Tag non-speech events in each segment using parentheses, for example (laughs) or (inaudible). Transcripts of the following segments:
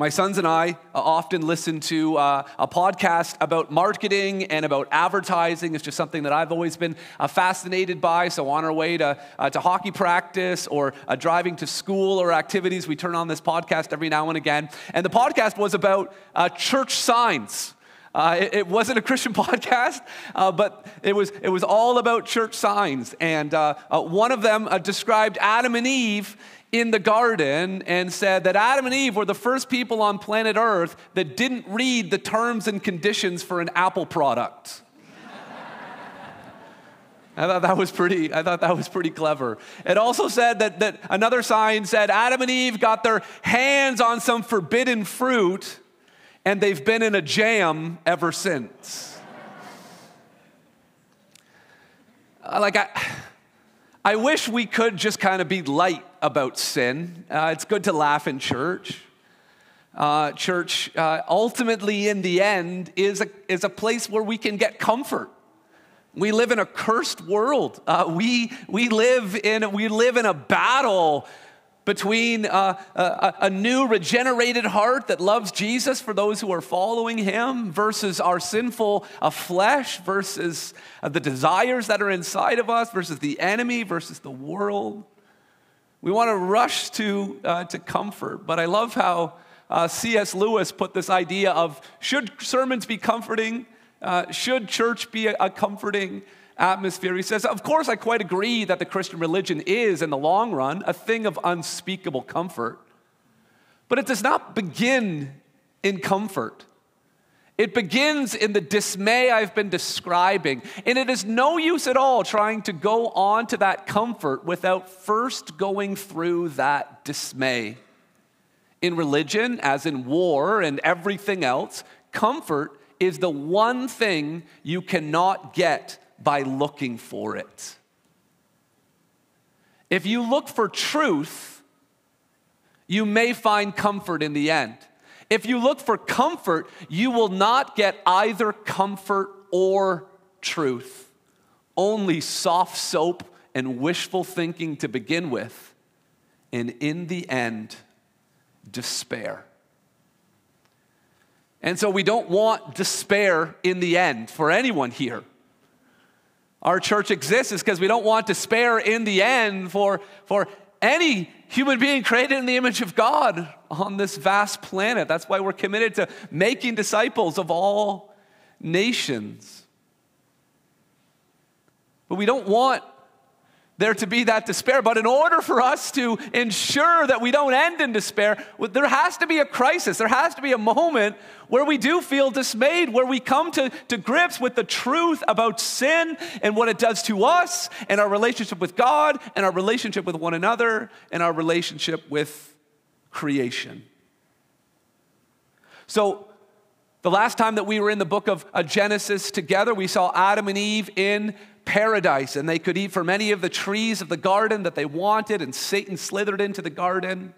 My sons and I uh, often listen to uh, a podcast about marketing and about advertising. It's just something that I've always been uh, fascinated by. So, on our way to, uh, to hockey practice or uh, driving to school or activities, we turn on this podcast every now and again. And the podcast was about uh, church signs. It, it, wasn't a Christian (laughs) podcast, but it was, it was all about church signs. And one of them described Adam and Eve in the garden and said that Adam and Eve were the first people on planet Earth that didn't read the terms and conditions for an Apple product. I thought that was pretty, I thought that was pretty clever. It also said that, that another sign said Adam and Eve got their hands on some forbidden fruit and they've been in a jam ever since. Uh, like I I wish we could just kind of be light about sin. Uh, it's good to laugh in church. Uh, church, uh, ultimately, in the end, is a, is a place where we can get comfort. We live in a cursed world. Uh, we, we, live in, we live in a battle between uh, a, a, new regenerated heart that loves Jesus for those who are following him versus our sinful uh, flesh versus uh, the desires that are inside of us versus the enemy versus the world. We want to rush to, uh, to comfort, but I love how uh, C.S. Lewis put this idea of should sermons be comforting? Uh, should church be a, a comforting atmosphere? He says, Of course, I quite agree that the Christian religion is, in the long run, a thing of unspeakable comfort, but it does not begin in comfort. It begins in the dismay I've been describing. And it is no use at all trying to go on to that comfort without first going through that dismay. In religion, as in war and everything else, comfort is the one thing you cannot get by looking for it. If you look for truth, you may find comfort in the end. If you look for comfort, you will not get either comfort or truth. Only soft soap and wishful thinking to begin with, and in the end, despair. And so we don't want despair in the end for anyone here. Our church exists is because we don't want despair in the end for, for any human being created in the image of God on this vast planet. That's why we're committed to making disciples of all nations. But we don't want there to be that despair. But in order for us to ensure that we don't end in despair, there has to be a crisis. There has to be a moment where we do feel dismayed, where we come to, to grips with the truth about sin and what it does to us and our relationship with God and our relationship with one another and our relationship with creation. So, the last time that we were in the book of uh, Genesis together, we saw Adam and Eve in paradise and they could eat from any of the trees of the garden that they wanted, and Satan slithered into the garden.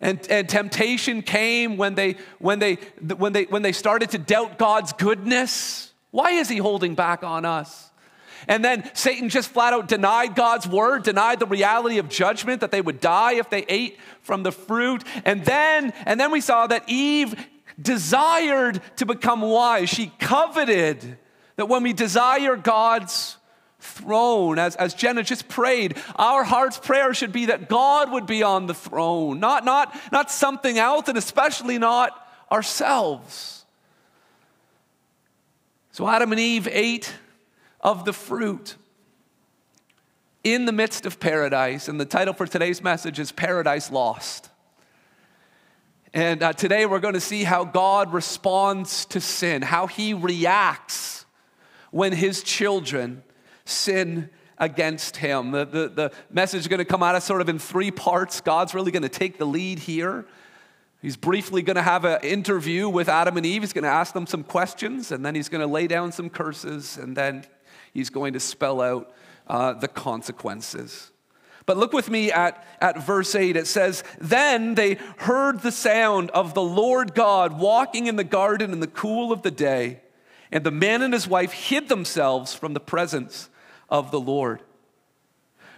And, and temptation came when they, when, they, when, they, when they started to doubt God's goodness. Why is he holding back on us? And then Satan just flat out denied God's word, denied the reality of judgment that they would die if they ate from the fruit. And then, and then we saw that Eve desired to become wise. She coveted that when we desire God's throne, as, as Jenna just prayed, our heart's prayer should be that God would be on the throne, not, not, not something else, and especially not ourselves. So Adam and Eve ate of the fruit in the midst of paradise, and the title for today's message is Paradise Lost. And uh, today we're going to see how God responds to sin, how he reacts when his children sin against him. The, the, the message is going to come out of sort of in three parts. God's really going to take the lead here. He's briefly going to have an interview with Adam and Eve. He's going to ask them some questions, and then he's going to lay down some curses, and then he's going to spell out uh, the consequences. But look with me at, at verse 8. It says, Then they heard the sound of the Lord God walking in the garden in the cool of the day. And the man and his wife hid themselves from the presence of the Lord.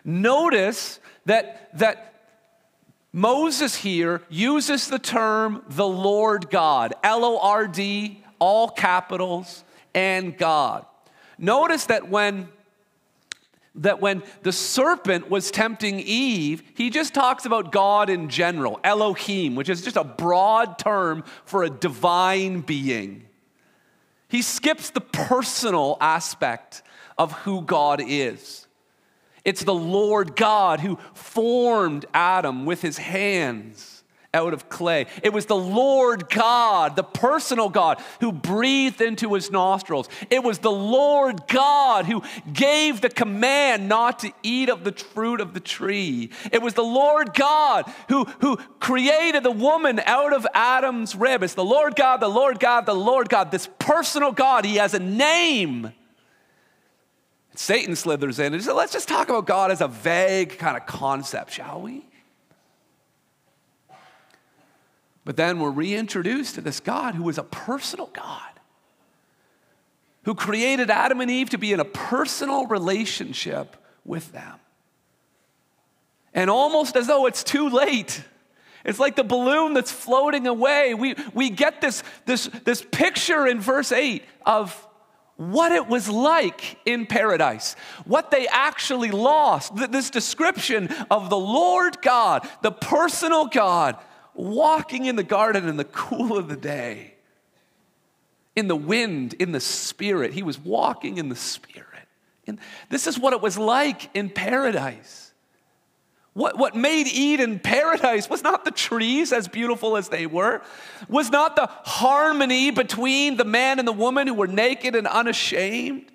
Notice that, that Moses here uses the term the Lord God, L O R D, all capitals, and God. Notice that when that when the serpent was tempting Eve, he just talks about God in general, Elohim, which is just a broad term for a divine being. He skips the personal aspect of who God is. It's the Lord God who formed Adam with his hands out of clay. It was the Lord God, the personal God, who breathed into his nostrils. It was the Lord God who gave the command not to eat of the fruit of the tree. It was the Lord God who, who created the woman out of Adam's rib. It's the Lord God, the Lord God, the Lord God, this personal God. He has a name. Satan slithers in and says, let's just talk about God as a vague kind of concept, shall we? But then we're reintroduced to this God who is a personal God, who created Adam and Eve to be in a personal relationship with them. And almost as though it's too late, it's like the balloon that's floating away. We, we get this, this, this picture in verse 8 of what it was like in paradise, what they actually lost. This description of the Lord God, the personal God, walking in the garden in the cool of the day, in the wind, in the spirit. He was walking in the spirit. And this is what it was like in paradise. What, what made Eden paradise was not the trees, as beautiful as they were, was not the harmony between the man and the woman who were naked and unashamed.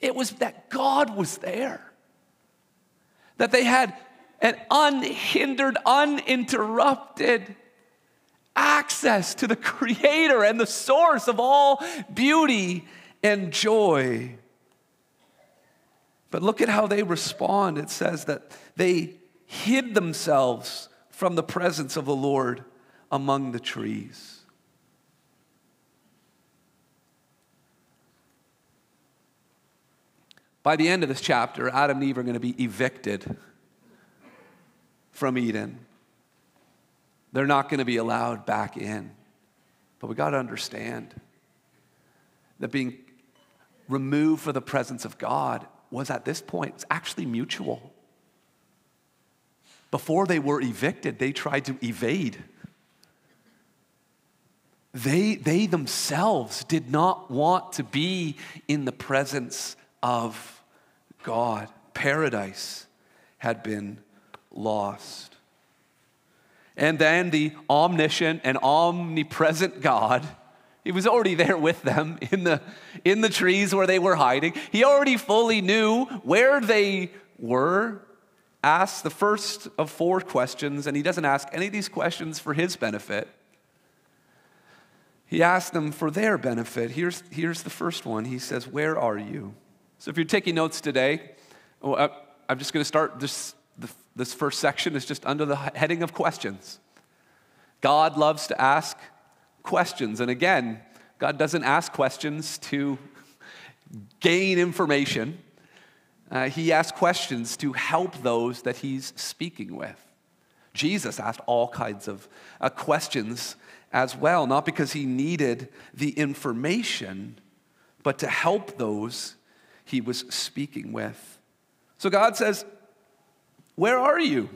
It was that God was there, that they had and unhindered, uninterrupted access to the Creator and the source of all beauty and joy. But look at how they respond. It says that they hid themselves from the presence of the Lord among the trees. By the end of this chapter, Adam and Eve are going to be evicted from Eden. They're not going to be allowed back in. But we got to understand that being removed from the presence of God was at this point was actually mutual. Before they were evicted, they tried to evade. They, they themselves did not want to be in the presence of God. Paradise had been lost. And then the omniscient and omnipresent God, he was already there with them in the, in the trees where they were hiding. He already fully knew where they were. Asked the first of four questions, and he doesn't ask any of these questions for his benefit. He asked them for their benefit. Here's, here's the first one. He says, Where are you? So if you're taking notes today, I'm just going to start this this first section is just under the heading of questions. God loves to ask questions. And again, God doesn't ask questions to gain information, uh, He asks questions to help those that He's speaking with. Jesus asked all kinds of uh, questions as well, not because He needed the information, but to help those He was speaking with. So God says, where are you?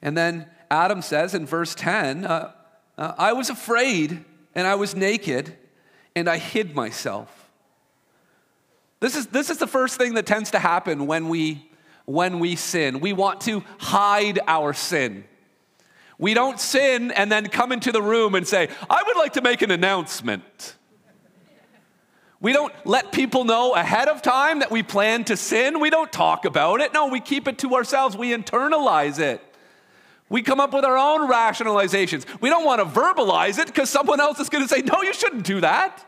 And then Adam says in verse 10, uh, uh, I was afraid and I was naked and I hid myself. This is, this is the first thing that tends to happen when we, when we sin. We want to hide our sin. We don't sin and then come into the room and say, I would like to make an announcement. We don't let people know ahead of time that we plan to sin. We don't talk about it. No, we keep it to ourselves. We internalize it. We come up with our own rationalizations. We don't want to verbalize it because someone else is going to say, no, you shouldn't do that.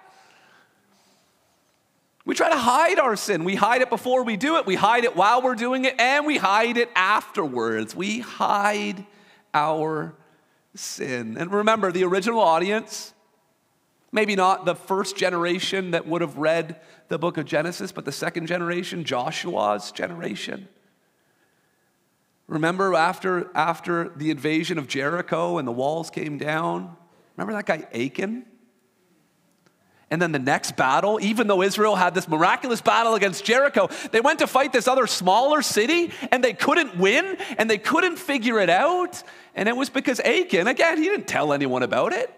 We try to hide our sin. We hide it before we do it, we hide it while we're doing it, and we hide it afterwards. We hide our sin. And remember, the original audience, Maybe not the first generation that would have read the book of Genesis, but the second generation, Joshua's generation. Remember after, after the invasion of Jericho and the walls came down? Remember that guy Achan? And then the next battle, even though Israel had this miraculous battle against Jericho, they went to fight this other smaller city and they couldn't win and they couldn't figure it out. And it was because Achan, again, he didn't tell anyone about it.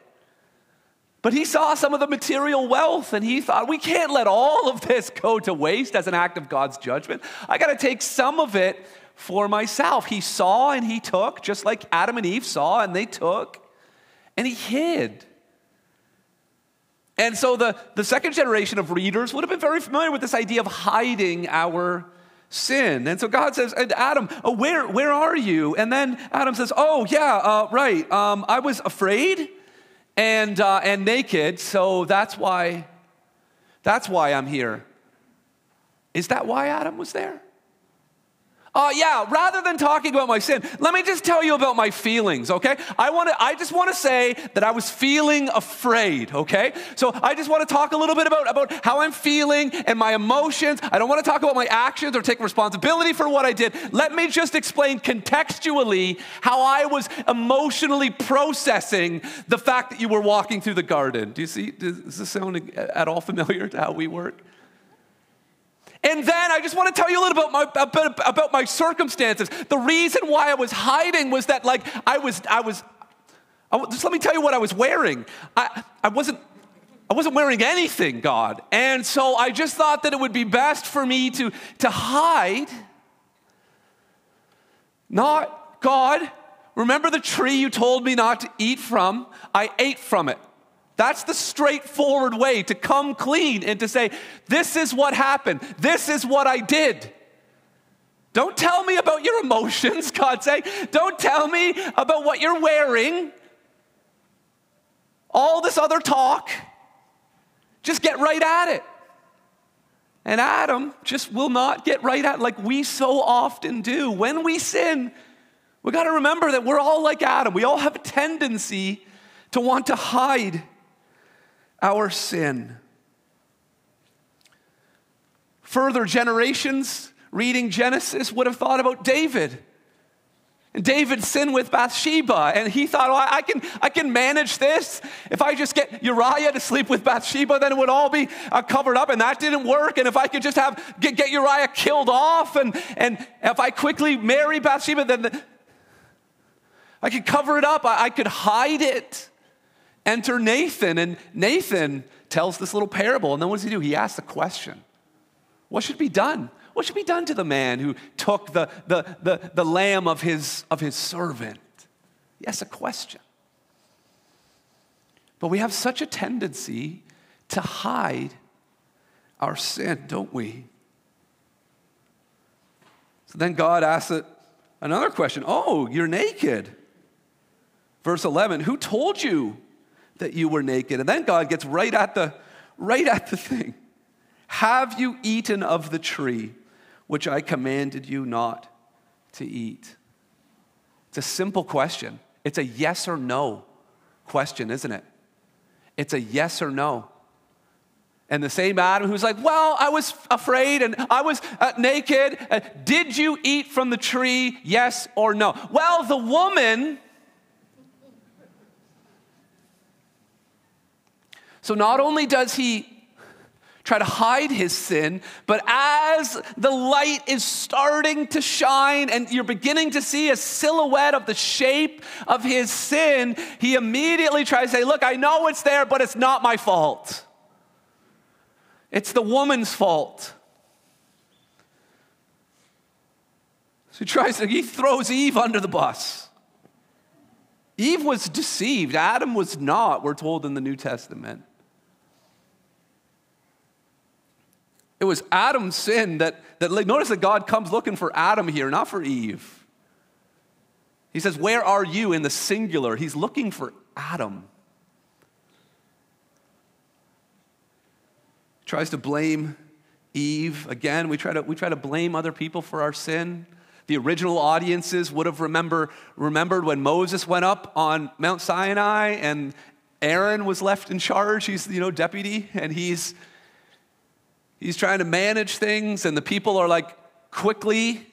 But he saw some of the material wealth and he thought, we can't let all of this go to waste as an act of God's judgment. I got to take some of it for myself. He saw and he took, just like Adam and Eve saw and they took, and he hid. And so the, the second generation of readers would have been very familiar with this idea of hiding our sin. And so God says, Adam, oh, where, where are you? And then Adam says, oh, yeah, uh, right. Um, I was afraid and, uh, and naked, so that's why, that's why I'm here. Is that why Adam was there? Uh, yeah, rather than talking about my sin, let me just tell you about my feelings, okay? I want to I just want to say that I was feeling afraid, okay? So I just want to talk a little bit about, about how I'm feeling and my emotions. I don't want to talk about my actions or take responsibility for what I did. Let me just explain contextually how I was emotionally processing the fact that you were walking through the garden. Do you see? Does this sound at all familiar to how we work? And then I just want to tell you a little about my, about, about my circumstances. The reason why I was hiding was that, like, I was, I was, I, just let me tell you what I was wearing. I, I wasn't, I wasn't wearing anything, God. And so I just thought that it would be best for me to, to hide. Not, God, remember the tree you told me not to eat from? I ate from it. That's the straightforward way to come clean and to say, This is what happened. This is what I did. Don't tell me about your emotions, (laughs) God say. Don't tell me about what you're wearing. All this other talk. Just get right at it. And Adam just will not get right at it like we so often do. When we sin, we got to remember that we're all like Adam. We all have a tendency to want to hide our sin. Further generations reading Genesis would have thought about David. And David sinned with Bathsheba, and he thought, oh, I, can, I can manage this. If I just get Uriah to sleep with Bathsheba, then it would all be uh, covered up, and that didn't work. And if I could just have get, get Uriah killed off, and, and if I quickly marry Bathsheba, then the, I could cover it up, I, I could hide it. Enter Nathan, and Nathan tells this little parable. And then what does he do? He asks a question What should be done? What should be done to the man who took the, the, the, the lamb of his, of his servant? Asks a question. But we have such a tendency to hide our sin, don't we? So then God asks it another question Oh, you're naked. Verse 11 Who told you that you were naked. And then God gets right at the right at the thing. Have you eaten of the tree which I commanded you not to eat? It's a simple question. It's a yes or no question, isn't it? It's a yes or no. And the same Adam who's like, Well, I was afraid and I was uh, naked. Uh, did you eat from the tree? Yes or no? Well, the woman So not only does he try to hide his sin, but as the light is starting to shine and you're beginning to see a silhouette of the shape of his sin, he immediately tries to say, Look, I know it's there, but it's not my fault. It's the woman's fault. So he tries to, he throws Eve under the bus. Eve was deceived. Adam was not, we're told in the New Testament. It was Adam's sin that, that notice that God comes looking for Adam here, not for Eve. He says, Where are you in the singular? He's looking for Adam. Tries to blame Eve. Again, we try to, we try to blame other people for our sin. The original audiences would have remember, remembered when Moses went up on Mount Sinai and Aaron was left in charge. He's, you know, deputy, and he's He's trying to manage things, and the people are like quickly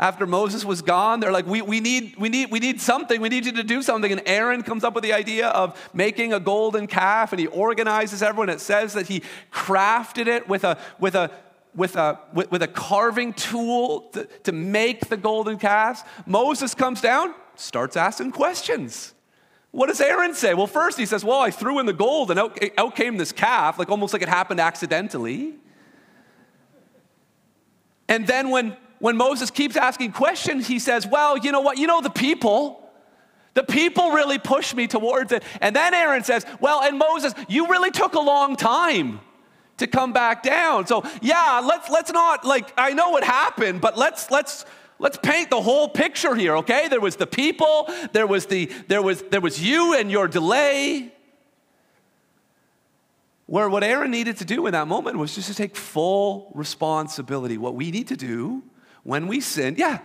After Moses was gone, they're like, we, we, need, we, need, we need something. We need you to do something. And Aaron comes up with the idea of making a golden calf and he organizes everyone. It says that he crafted it with a, with a, with a, with, with a carving tool to, to make the golden calves. Moses comes down, starts asking questions. What does Aaron say? Well, first he says, Well, I threw in the gold and out, out came this calf, like almost like it happened accidentally. And then when when Moses keeps asking questions, he says, Well, you know what? You know the people. The people really pushed me towards it. And then Aaron says, Well, and Moses, you really took a long time to come back down. So yeah, let's let's not like I know what happened, but let's let's let's paint the whole picture here, okay? There was the people, there was the there was there was you and your delay. Where what Aaron needed to do in that moment was just to take full responsibility. What we need to do when we sin, yeah,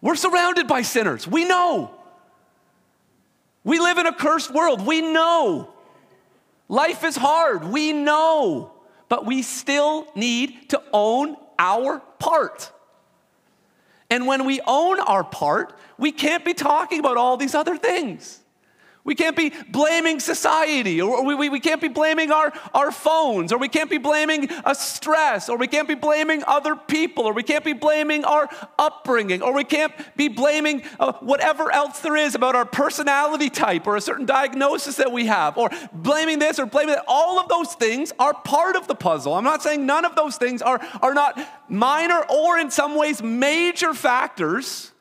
we're surrounded by sinners. We know. We live in a cursed world. We know. Life is hard. We know. But we still need to own our part. And when we own our part, we can't be talking about all these other things. We can't be blaming society, or we, we, we can't be blaming our, our phones, or we can't be blaming a stress, or we can't be blaming other people, or we can't be blaming our upbringing, or we can't be blaming uh, whatever else there is about our personality type or a certain diagnosis that we have, or blaming this or blaming that. All of those things are part of the puzzle. I'm not saying none of those things are, are not minor or in some ways major factors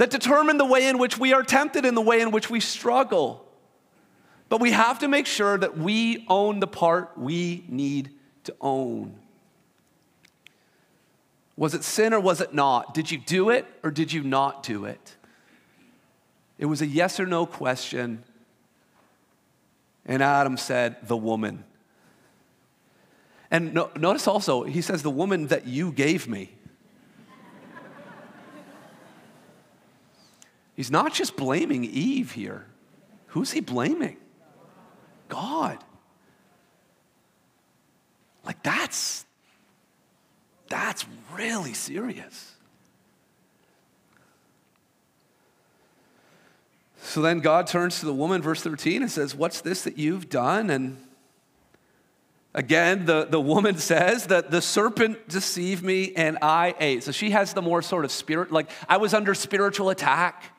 that determine the way in which we are tempted and the way in which we struggle. But we have to make sure that we own the part we need to own. Was it sin or was it not? Did you do it or did you not do it? It was a yes or no question. And Adam said, The woman. And no, notice also, he says, The woman that you gave me. He's not just blaming Eve here. Who's he blaming? God. Like that's that's really serious. So then God turns to the woman, verse 13, and says, What's this that you've done? And again, the, the woman says that the serpent deceived me and I ate. So she has the more sort of spirit, like I was under spiritual attack.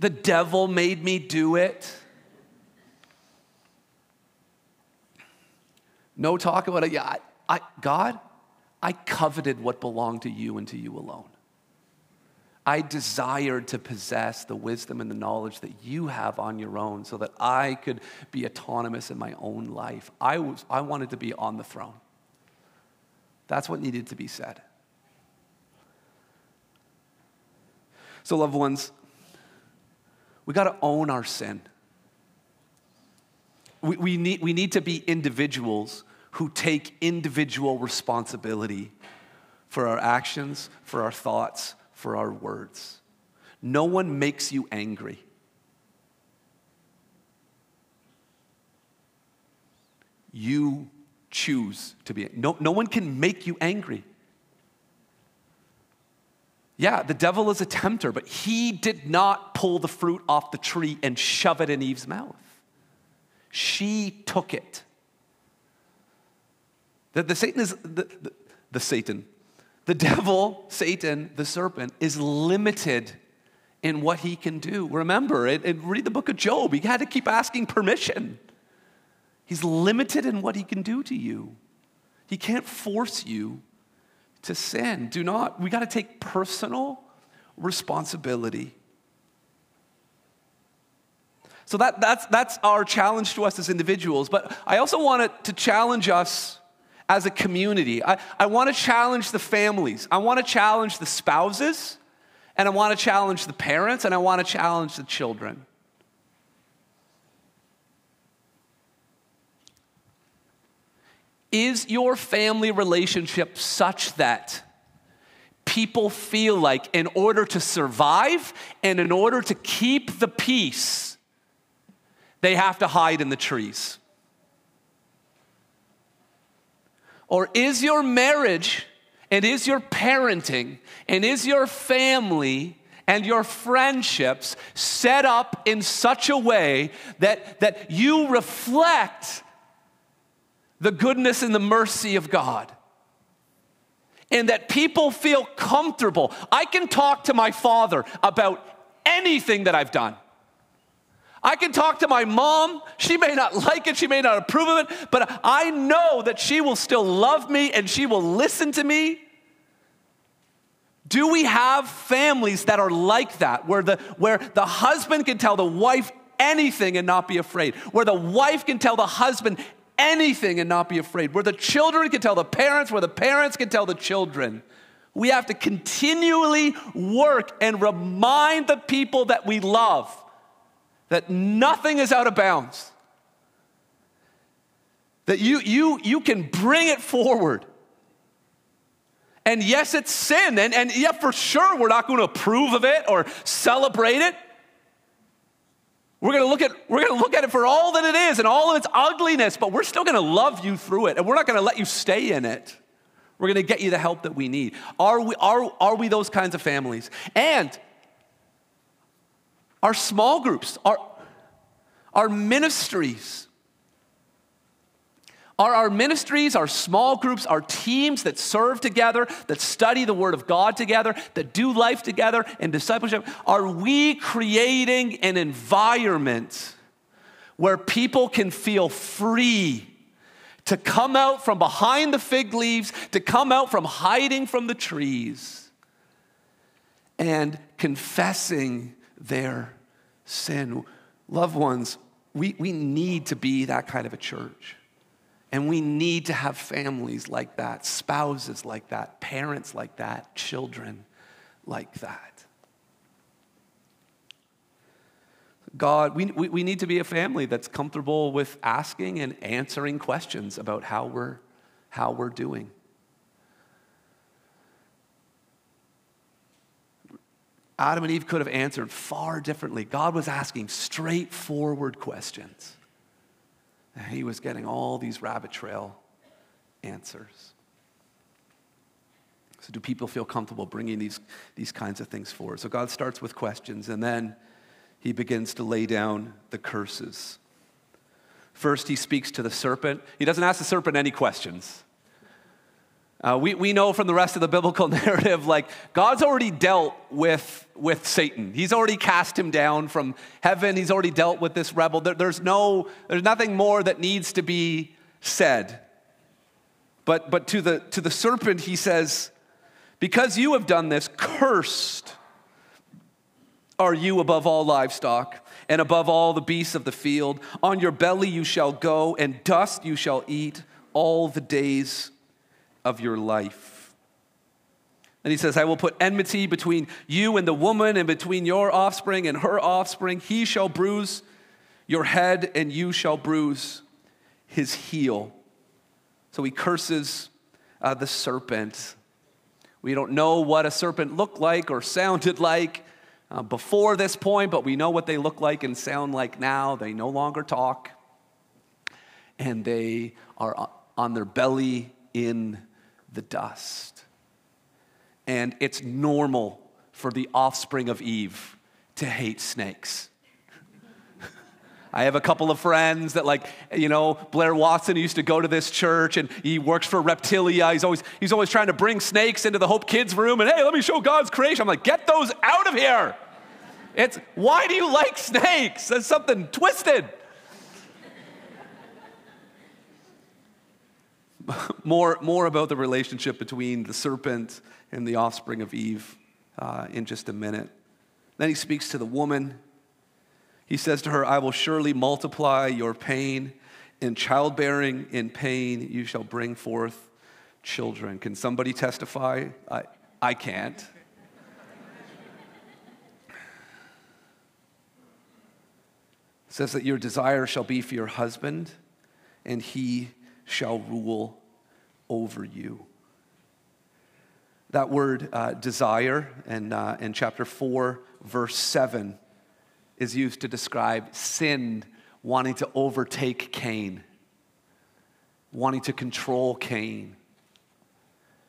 The devil made me do it. No talk about it. Yeah, I, I, God, I coveted what belonged to you and to you alone. I desired to possess the wisdom and the knowledge that you have on your own so that I could be autonomous in my own life. I, was, I wanted to be on the throne. That's what needed to be said. So, loved ones, we got to own our sin. We, we, need, we need to be individuals who take individual responsibility for our actions, for our thoughts, for our words. No one makes you angry. You choose to be. No, no one can make you angry. Yeah, the devil is a tempter, but he did not pull the fruit off the tree and shove it in Eve's mouth. She took it. The, the Satan is the, the, the Satan. The devil, Satan, the serpent, is limited in what he can do. Remember, it, read the book of Job. He had to keep asking permission. He's limited in what he can do to you. He can't force you to sin. Do not, we got to take personal responsibility. So that, that's, that's our challenge to us as individuals. But I also want to challenge us as a community. I, I want to challenge the families. I want to challenge the spouses. And I want to challenge the parents. And I want to challenge the children. Is your family relationship such that people feel like, in order to survive and in order to keep the peace, they have to hide in the trees? Or is your marriage And is your parenting and is your family and your friendships set up in such a way that, that you reflect the goodness and the mercy of God? And that people feel comfortable. I can talk to my father about anything that I've done. I can talk to my mom. She may not (laughs) like it, she may not approve of it, but I know that she will still love me and she will listen to me. Do we have families that are like that, where the, where the husband can tell the wife anything and not be afraid, where the wife can tell the husband anything and not be afraid, where the children can tell the parents, where the parents can tell the children? We have to continually work and remind the people that we love that nothing is out of bounds. That you, you, you can bring it forward. And yes, it's sin. And, and yeah, for sure, we're not going to approve of it or celebrate it. We're going to look at we're going to look at it for all that it is and all of its ugliness, but we're still going to love you through it. And we're not going to let you stay in it. We're going to get you the help that we need. Are we, are, are we those kinds of families? And our small groups, our, our ministries, are our ministries, our small groups, our teams that serve together, that study the Word of God together, that do life together and discipleship, are we creating an environment where people can feel free to come out from behind the fig leaves, to come out from hiding from the trees and confessing their sin. Loved ones, we, we need to be that kind of a church. And we need to have families like that, spouses like that, parents like that, children like that. God, we, we, we need to be a family that's comfortable with asking and answering questions about how we're, how we're doing. Adam and Eve could have answered far differently. God was asking straightforward questions. He was getting all these rabbit trail answers. So, do people feel comfortable bringing these, these kinds of things forward? So, God starts with questions and then he begins to lay down the curses. First, he speaks to the serpent. He doesn't ask the serpent any questions. Uh, we, we know from the rest of the biblical (laughs) narrative, like, God's already dealt with, with Satan. He's already cast him down from heaven. He's already dealt with this rebel. There, there's, no, there's nothing more that needs to be said. But, but to, the, to the serpent, he says, Because you have done this, cursed are you above all livestock and above all the beasts of the field. On your belly you shall go, and dust you shall eat all the days of your life. And he says, I will put enmity between you and the woman, and between your offspring and her offspring. He shall bruise your head, and you shall bruise his heel. So he curses uh, the serpent. We don't know what a serpent looked like or sounded like uh, before this point, but we know what they look like and sound like now. They no longer talk, and they are on their belly in the dust. And it's normal for the offspring of Eve to hate snakes. (laughs) I have a couple of friends that, like, you know, Blair Watson used to go to this church and he works for Reptilia. He's always, he's always trying to bring snakes into the Hope Kids room and, hey, let me show God's creation. I'm like, get those out of here. It's, why do you like snakes? There's something twisted. (laughs) more, more about the relationship between the serpent and the offspring of Eve uh, in just a minute. Then he speaks to the woman. He says to her, I will surely multiply your pain. In childbearing, in pain, you shall bring forth children. Can somebody testify? I, I can't. says that your desire shall be for your husband, and he shall rule over you. That word uh, desire in, uh, in chapter 4, verse 7, is used to describe sin wanting to overtake Cain, wanting to control Cain.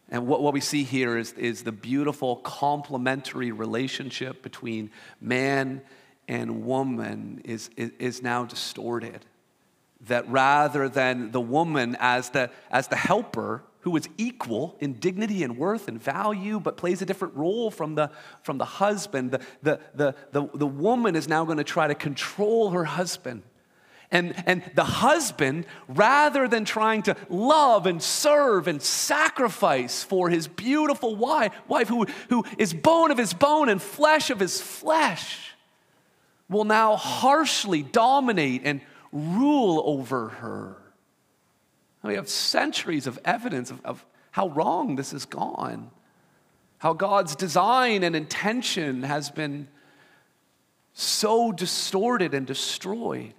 And what, what we see here is, is the beautiful complementary relationship between man and woman is, is, is now distorted. That rather than the woman as the, as the helper, who is equal in dignity and worth and value, but plays a different role from the, from the husband, the, the, the, the, the woman is now going to try to control her husband. And, and the husband, rather than trying to love and serve and sacrifice for his beautiful wife, wife who, who is bone of his bone and flesh of his flesh, will now harshly dominate and rule over her. We have centuries of evidence of, of how wrong this has gone, how God's design and intention has been so distorted and destroyed.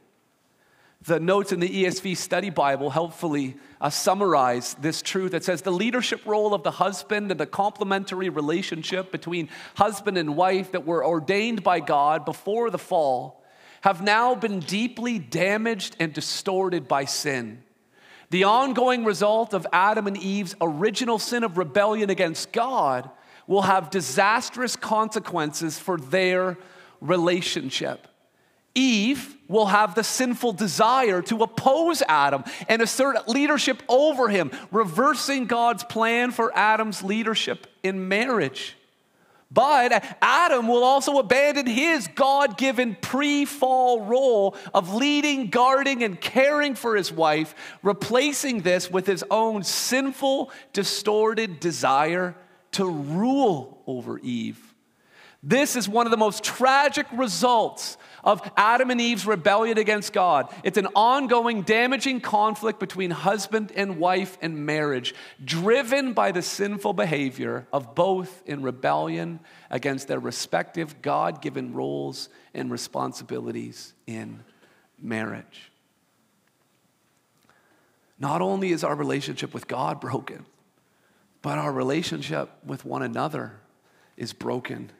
The notes in the ESV Study Bible helpfully uh, summarize this truth. It says the leadership role of the husband and the complementary relationship between husband and wife that were ordained by God before the fall have now been deeply damaged and distorted by sin. The ongoing result of Adam and Eve's original sin of rebellion against God will have disastrous consequences for their relationship. Eve will have the sinful desire to oppose Adam and assert leadership over him, reversing God's plan for Adam's leadership in marriage. But Adam will also abandon his God given pre fall role of leading, guarding, and caring for his wife, replacing this with his own sinful, distorted desire to rule over Eve. This is one of the most tragic results of Adam and Eve's rebellion against God. It's an ongoing, damaging conflict between husband and wife and marriage, driven by the sinful behavior of both in rebellion against their respective God given roles and responsibilities in marriage. Not only is our relationship with God broken, but our relationship with one another is broken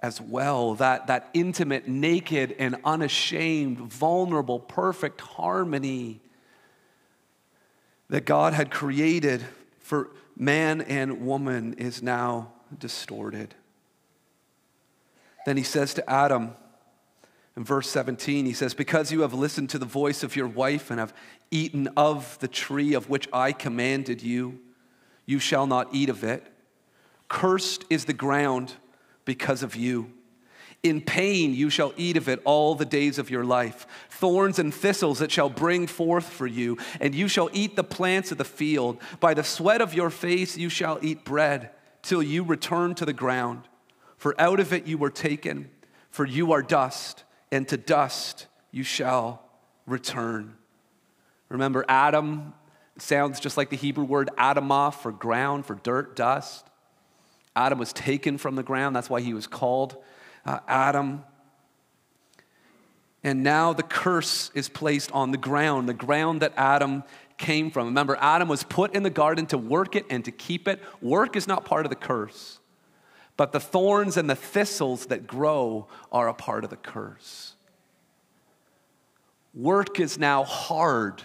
as well. That, that intimate, naked, and unashamed, vulnerable, perfect harmony that God had created for man and woman is now distorted. Then he says to Adam, in verse 17, he says, Because you have listened to the voice of your wife and have eaten of the tree of which I commanded you, you shall not eat of it. Cursed is the ground because of you. In pain you shall eat of it all the days of your life. Thorns and thistles it shall bring forth for you, and you shall eat the plants of the field. By the sweat of your face you shall eat bread, till you return to the ground. For out of it you were taken, for you are dust, and to dust you shall return. Remember, Adam sounds just like the Hebrew word Adamah for ground, for dirt, dust. Adam was taken from the ground. That's why he was called uh, Adam. And now the curse is placed on the ground, the ground that Adam came from. Remember, Adam was put in the garden to work it and to keep it. Work is not part of the curse, but the thorns and the thistles that grow are a part of the curse. Work is now hard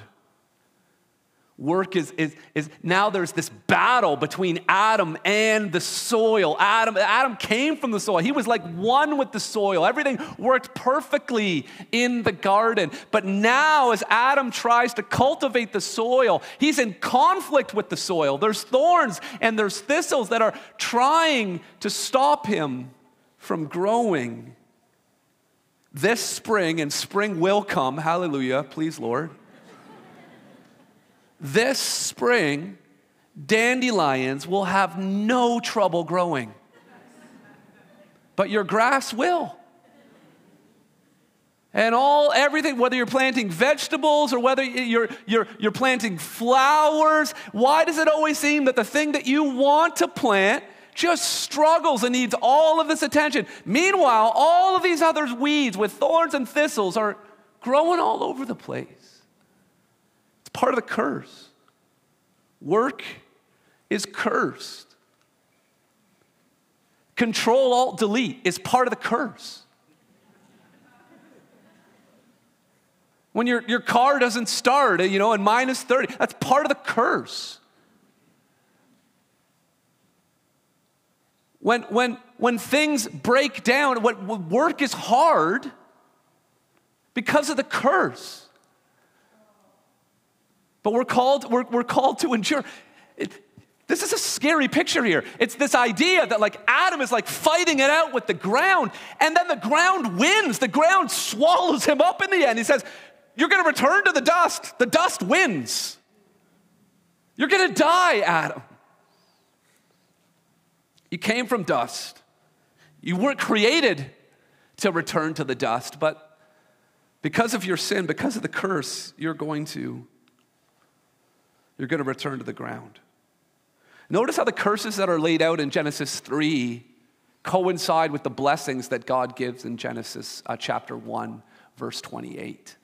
Work is, is, is now there's this battle between Adam and the soil. Adam, Adam came from the soil. He was like one with the soil. Everything worked perfectly in the garden. But now, as Adam tries to cultivate the soil, he's in conflict with the soil. There's thorns and there's thistles that are trying to stop him from growing. This spring, and spring will come, hallelujah, please, Lord this spring, dandelions will have no trouble growing. But your grass will. And all everything, whether you're planting vegetables or whether you're, you're, you're planting flowers, why does it always seem that the thing that you want to plant just struggles and needs all of this attention? Meanwhile, all of these other weeds with thorns and thistles are growing all over the place part of the curse. Work is cursed. Control Alt Delete is part of the curse. When your, your car doesn't start, you know, and minus 30, that's part of the curse. when, when, when things break down, when work is hard because of the curse. But we're called, we're, we're called to endure. It, this is a scary picture here. It's this idea that like Adam is like fighting it out with the ground, and then the ground wins. The ground swallows him up in the end. He says, You're gonna return to the dust. The dust wins. You're gonna die, Adam. You came from dust. You weren't created to return to the dust, but because of your sin, because of the curse, you're going to you're going to return to the ground. Notice how the curses that are laid out in Genesis 3 coincide with the blessings that God gives in Genesis uh, chapter 1, verse 28.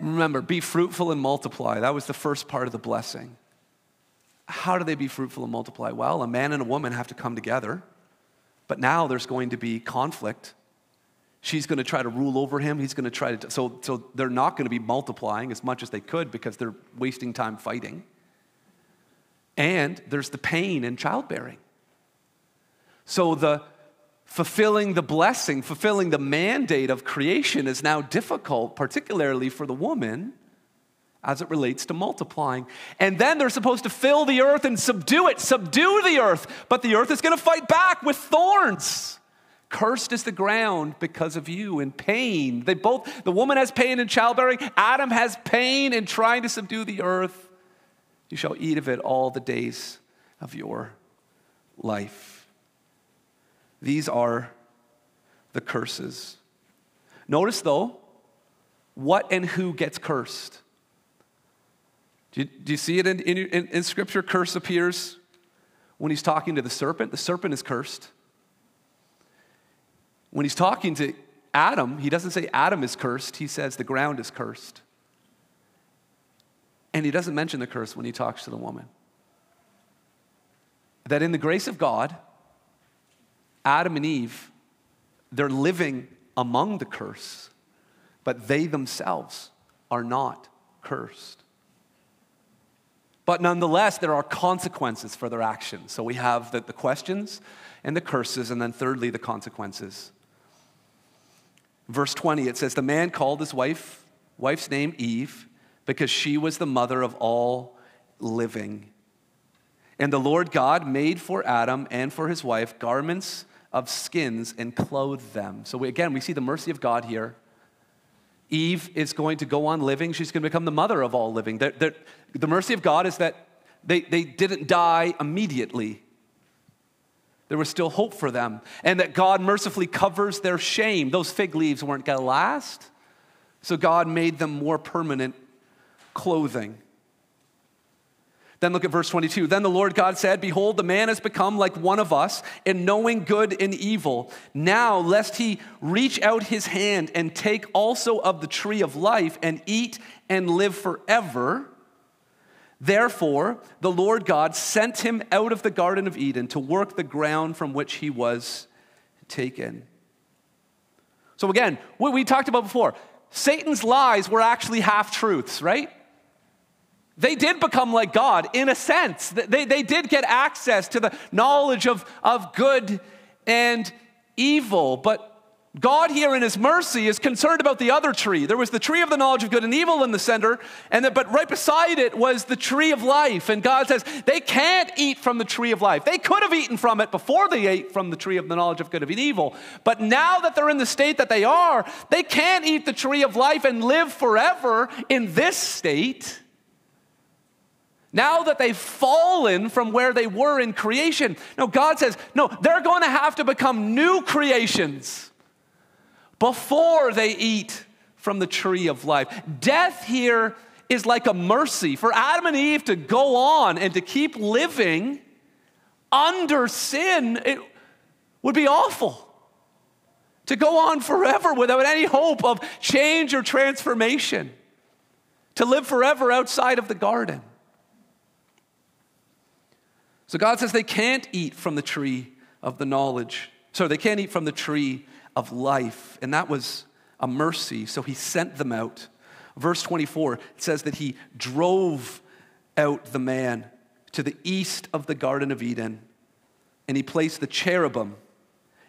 Remember, be fruitful and multiply. That was the first part of the blessing. How do they be fruitful and multiply? Well, a man and a woman have to come together, but now there's going to be conflict She's going to try to rule over him. He's going to try to. So, so they're not going to be multiplying as much as they could because they're wasting time fighting. And there's the pain in childbearing. So the fulfilling the blessing, fulfilling the mandate of creation is now difficult, particularly for the woman as it relates to multiplying. And then they're supposed to fill the earth and subdue it, subdue the earth. But the earth is going to fight back with thorns. Cursed is the ground because of you in pain. They both, the woman has pain in childbearing, Adam has pain in trying to subdue the earth. You shall eat of it all the days of your life. These are the curses. Notice though, what and who gets cursed. Do you, do you see it in, in, in Scripture? Curse appears when he's talking to the serpent. The serpent is cursed. When he's talking to Adam, he doesn't say Adam is cursed, he says the ground is cursed. And he doesn't mention the curse when he talks to the woman. That in the grace of God, Adam and Eve, they're living among the curse, but they themselves are not cursed. But nonetheless, there are consequences for their actions. So we have the, the questions and the curses, and then thirdly, the consequences. Verse 20, it says, The man called his wife, wife's name Eve, because she was the mother of all living. And the Lord God made for Adam and for his wife garments of skins and clothed them. So we, again, we see the mercy of God here. Eve is going to go on living. She's going to become the mother of all living. The mercy of God is that they, they didn't die immediately there was still hope for them, and that God mercifully covers their shame. Those fig leaves weren't going to last, so God made them more permanent clothing. Then look at verse 22. Then the Lord God said, Behold, the man has become like one of us in knowing good and evil. Now, lest he reach out his hand and take also of the tree of life and eat and live forever. Therefore, the Lord God sent him out of the Garden of Eden to work the ground from which he was taken. So, again, what we talked about before Satan's lies were actually half truths, right? They did become like God in a sense. They, they did get access to the knowledge of, of good and evil, but God, here in His mercy, is concerned about the other tree. There was the tree of the knowledge of good and evil in the center, and the, but right beside it was the tree of life. And God says they can't eat from the tree of life. They could have eaten from it before they ate from the tree of the knowledge of good and evil. But now that they're in the state that they are, they can't eat the tree of life and live forever in this state. Now that they've fallen from where they were in creation, no, God says, no, they're going to have to become new creations before they eat from the tree of life. Death here is like a mercy for Adam and Eve to go on and to keep living under sin. It would be awful to go on forever without any hope of change or transformation, to live forever outside of the garden. So God says they can't eat from the tree of the knowledge. So they can't eat from the tree of life. And that was a mercy. So he sent them out. Verse 24 says that he drove out the man to the east of the Garden of Eden, and he placed the cherubim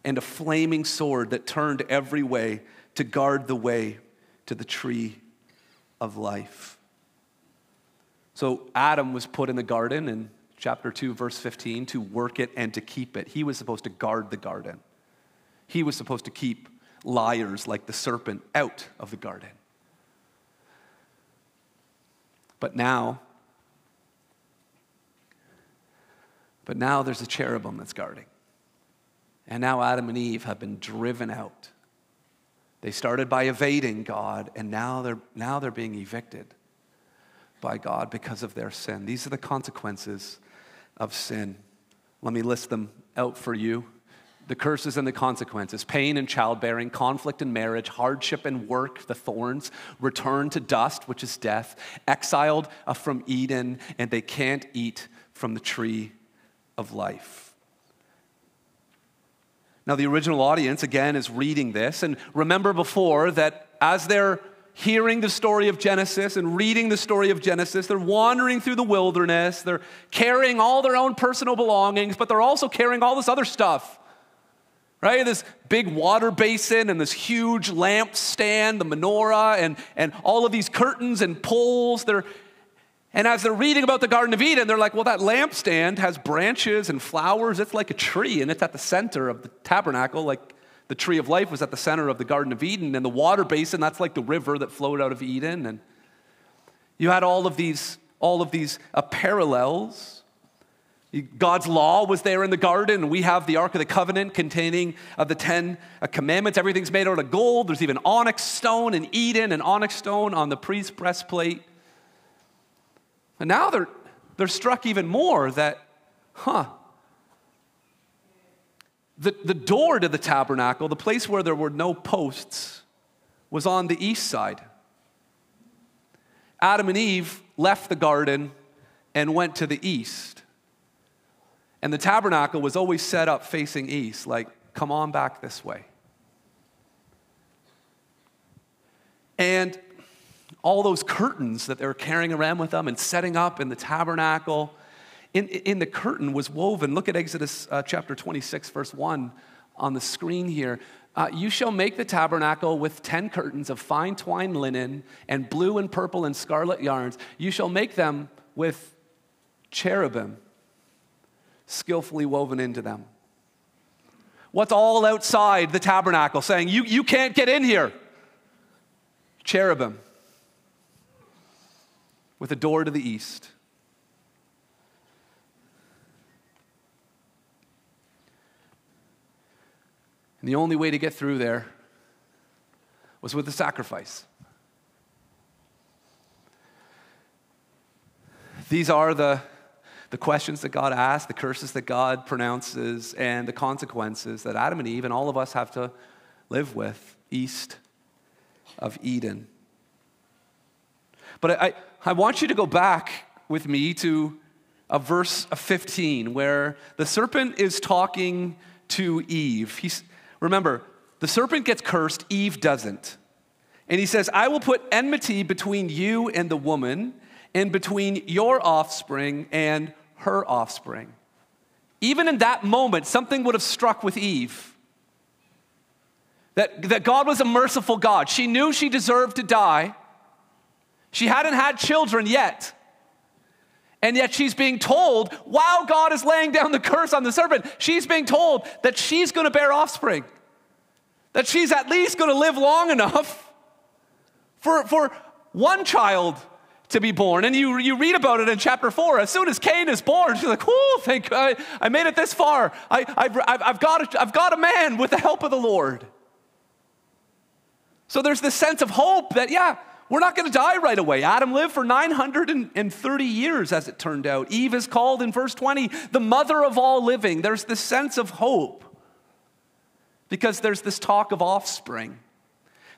and a flaming sword that turned every way to guard the way to the tree of life. So Adam was put in the garden in chapter 2, verse 15, to work it and to keep it. He was supposed to guard the garden. He was supposed to keep liars like the serpent out of the garden. But now, but now there's a cherubim that's guarding. And now Adam and Eve have been driven out. They started by evading God, and now they're, now they're being evicted by God because of their sin. These are the consequences of sin. Let me list them out for you the curses and the consequences pain and childbearing, conflict and marriage, hardship and work, the thorns, return to dust, which is death, exiled uh, from Eden, and they can't eat from the tree of life. Now, the original audience, again, is reading this, and remember before that as they're hearing the story of Genesis and reading the story of Genesis. They're wandering through the wilderness. They're carrying all their own personal belongings, but they're also carrying all this other stuff. Right? This big water basin and this huge lamp stand, the menorah, and, and all of these curtains and poles. They're, and as they're reading about the Garden of Eden, they're like, well, that lampstand has branches and flowers. It's like a tree, and it's at the center of the tabernacle, like the tree of life was at the center of the Garden of Eden, and the water basin, that's like the river that flowed out of Eden. And you had all of these, all of these uh, parallels. God's law was there in the garden, we have the Ark of the Covenant containing of the Ten uh, Commandments. Everything's made out of gold. There's even onyx stone in Eden and onyx stone on the priest's breastplate. And now they're, they're struck even more that, huh, the, the door to the tabernacle, the place where there were no posts, was on the east side. Adam and Eve left the garden and went to the east. And the tabernacle was always set up facing east, like, come on back this way. And all those curtains that they were carrying around with them and setting up in the tabernacle in, in the curtain was woven. Look at Exodus uh, chapter 26, verse 1 on the screen here. Uh, you shall make the tabernacle with 10 curtains of fine twined linen and blue and purple and scarlet yarns. You shall make them with cherubim skillfully woven into them. What's all outside the tabernacle saying, You, you can't get in here? Cherubim with a door to the east. And the only way to get through there was with a sacrifice. These are the, the questions that God asks, the curses that God pronounces, and the consequences that Adam and Eve and all of us have to live with east of Eden. But I, I want you to go back with me to a verse 15 where the serpent is talking to Eve. He's, Remember, the serpent gets cursed, Eve doesn't. And he says, I will put enmity between you and the woman, and between your offspring and her offspring. Even in that moment, something would have struck with Eve. That, that God was a merciful God. She knew she deserved to die. She hadn't had children yet. And yet she's being told, while God is laying down the curse on the serpent, she's being told that she's going to bear offspring, that she's at least going to live long enough for, for one child to be born. And you, you read about it in chapter four. As soon as Cain is born, she's like, oh, thank God, I made it this far. I, I've, I've, got a, I've got a man with the help of the Lord. So there's this sense of hope that, yeah, we're not going to die right away. Adam lived for 930 years, as it turned out. Eve is called in verse 20 the mother of all living. There's this sense of hope because there's this talk of offspring.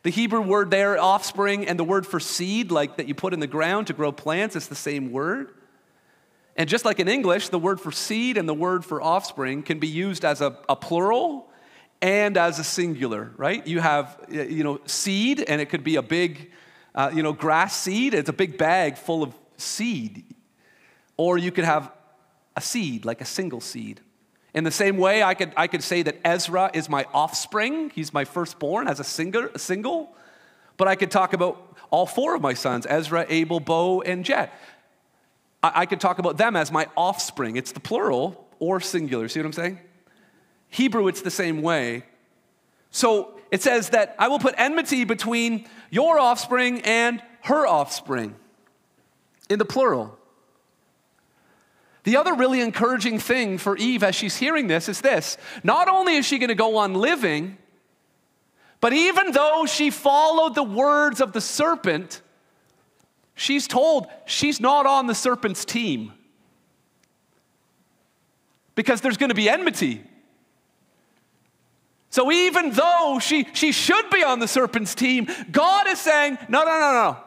The Hebrew word there, offspring, and the word for seed, like that you put in the ground to grow plants, it's the same word. And just like in English, the word for seed and the word for offspring can be used as a, a plural and as a singular, right? You have, you know, seed, and it could be a big uh, you know, grass seed, it's a big bag full of seed. Or you could have a seed, like a single seed. In the same way, I could, I could say that Ezra is my offspring. He's my firstborn as a single, a single. But I could talk about all four of my sons Ezra, Abel, Bo, and Jet. I, I could talk about them as my offspring. It's the plural or singular. See what I'm saying? Hebrew, it's the same way. So it says that I will put enmity between your offspring and her offspring in the plural. The other really encouraging thing for Eve as she's hearing this is this not only is she going to go on living, but even though she followed the words of the serpent, she's told she's not on the serpent's team because there's going to be enmity. So even though she, she should be on the serpent's team, God is saying, no, no, no, no.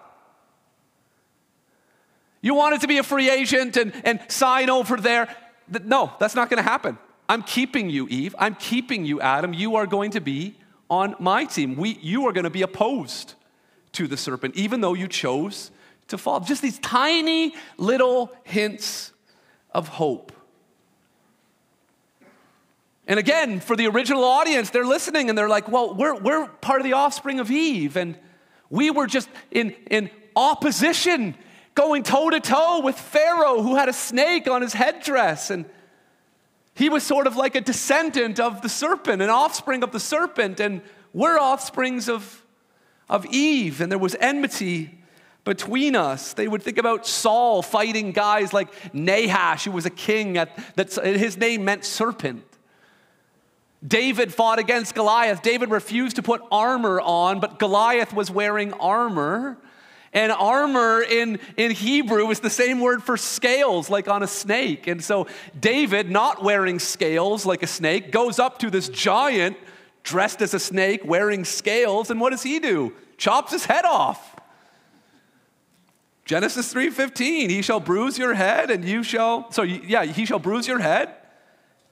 You wanted to be a free agent and, and sign over there. No, that's not going to happen. I'm keeping you, Eve. I'm keeping you, Adam. You are going to be on my team. We, you are going to be opposed to the serpent, even though you chose to fall. Just these tiny little hints of hope. And again, for the original audience, they're listening and they're like, well, we're, we're part of the offspring of Eve, and we were just in, in opposition going toe to toe with Pharaoh, who had a snake on his headdress. And he was sort of like a descendant of the serpent, an offspring of the serpent. And we're offsprings of, of Eve. And there was enmity between us. They would think about Saul fighting guys like Nahash, who was a king, at, that his name meant serpent. David fought against Goliath. David refused to put armor on, but Goliath was wearing armor. And armor in, in Hebrew is the same word for scales, like on a snake. And so David, not wearing scales like a snake, goes up to this giant dressed as a snake, wearing scales, and what does he do? Chops his head off. Genesis 3:15, he shall bruise your head and you shall so yeah, he shall bruise your head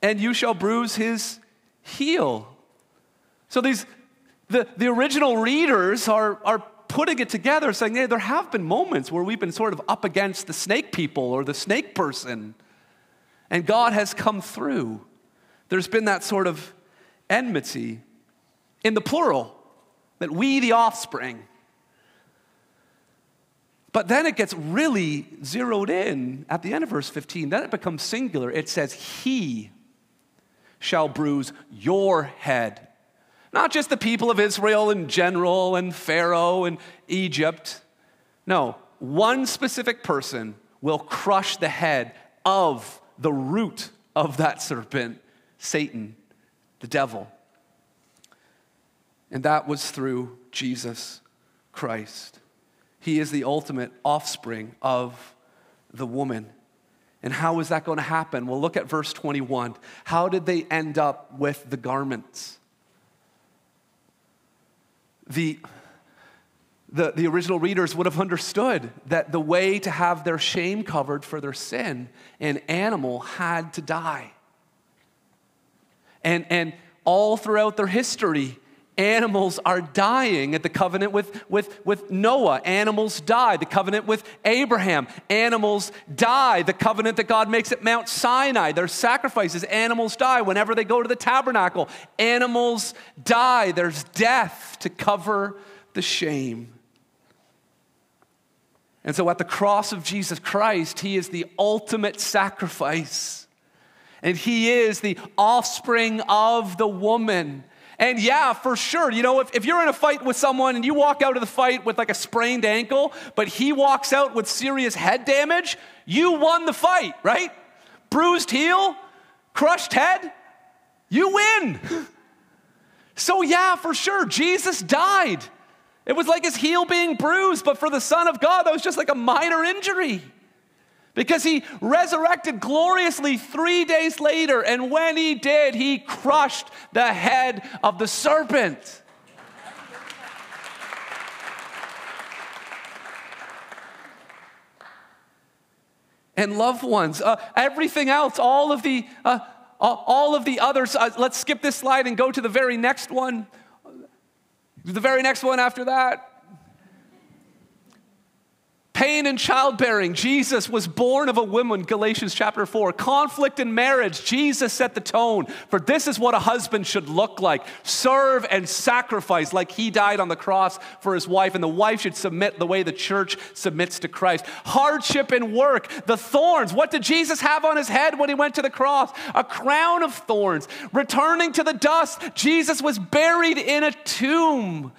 and you shall bruise his heel. So these the, the original readers are, are putting it together, saying, hey, there have been moments where we've been sort of up against the snake people or the snake person, and God has come through. There's been that sort of enmity in the plural, that we, the offspring. But then it gets really zeroed in at the end of verse 15. Then it becomes singular. It says, He shall bruise your head. Not just the people of Israel in general and Pharaoh and Egypt. No, one specific person will crush the head of the root of that serpent, Satan, the devil. And that was through Jesus Christ. He is the ultimate offspring of the woman. And how is that going to happen? Well, look at verse 21. How did they end up with the garments? The, the, the original readers would have understood that the way to have their shame covered for their sin, an animal had to die. And, and all throughout their history, animals are dying at the covenant with, with, with Noah. Animals die. The covenant with Abraham. Animals die. The covenant that God makes at Mount Sinai. There's sacrifices. Animals die. Whenever they go to the tabernacle, animals die. There's death to cover the shame. And so at the cross of Jesus Christ, He is the ultimate sacrifice. And He is the offspring of the woman and yeah, for sure, you know, if, if you're in a fight with someone and you walk out of the fight with like a sprained ankle, but he walks out with serious head damage, you won the fight, right? Bruised heel, crushed head, you win. (laughs) So, yeah, for sure, Jesus died. It was like his heel being bruised, but for the Son of God, that was just like a minor injury because he resurrected gloriously three days later. And when he did, he crushed the head of the serpent. and loved ones, uh, everything else, all of the, uh, all of the others. Uh, let's skip this slide and go to the very next one. The very next one after that Pain in childbearing, Jesus was born of a woman, Galatians chapter 4. Conflict in marriage, Jesus set the tone. For this is what a husband should look like serve and sacrifice, like he died on the cross for his wife, and the wife should submit the way the church submits to Christ. Hardship in work, the thorns. What did Jesus have on his head when he went to the cross? A crown of thorns. Returning to the dust, Jesus was buried in a tomb.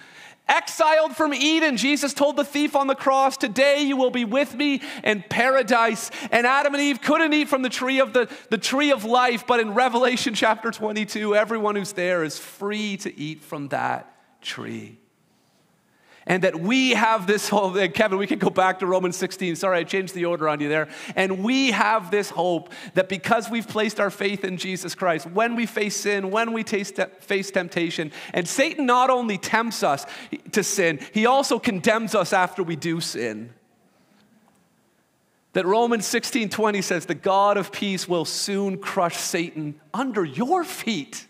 Exiled from Eden, Jesus told the thief on the cross, Today you will be with me in paradise. And Adam and Eve couldn't eat from the tree of the, the tree of life, but in Revelation chapter 22, everyone who's there is free to eat from that tree and that we have this hope. Kevin, we can go back to Romans 16. Sorry, I changed the order on you there. And we have this hope that because we've placed our faith in Jesus Christ, when we face sin, when we taste, face temptation, and Satan not only tempts us to sin, he also condemns us after we do sin. That Romans 16 20 says, The God of peace will soon crush Satan under your feet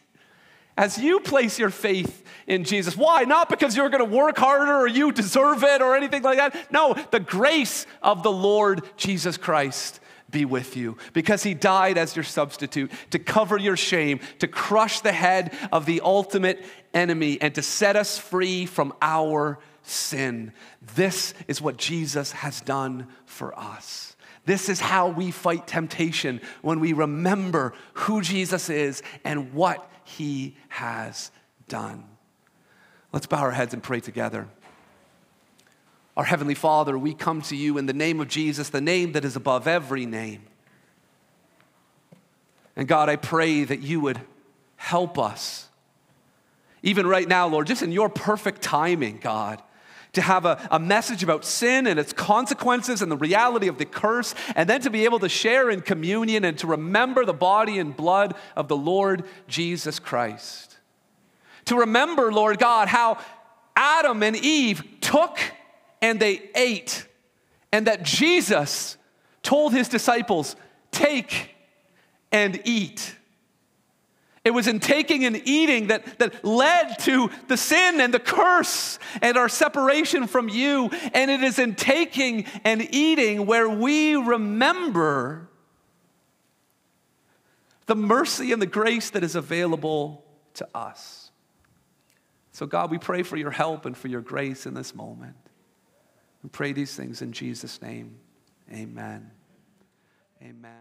as you place your faith in Jesus. Why? Not because you're going to work harder or you deserve it or anything like that. No, the grace of the Lord Jesus Christ be with you because he died as your substitute to cover your shame, to crush the head of the ultimate enemy, and to set us free from our sin. This is what Jesus has done for us. This is how we fight temptation when we remember who Jesus is and what he has done. Let's bow our heads and pray together. Our Heavenly Father, we come to you in the name of Jesus, the name that is above every name. And God, I pray that you would help us, even right now, Lord, just in your perfect timing, God, to have a, a message about sin and its consequences and the reality of the curse, and then to be able to share in communion and to remember the body and blood of the Lord Jesus Christ. To remember, Lord God, how Adam and Eve took and they ate, and that Jesus told his disciples, Take and eat. It was in taking and eating that, that led to the sin and the curse and our separation from you. And it is in taking and eating where we remember the mercy and the grace that is available to us. So, God, we pray for your help and for your grace in this moment. We pray these things in Jesus' name. Amen. Amen.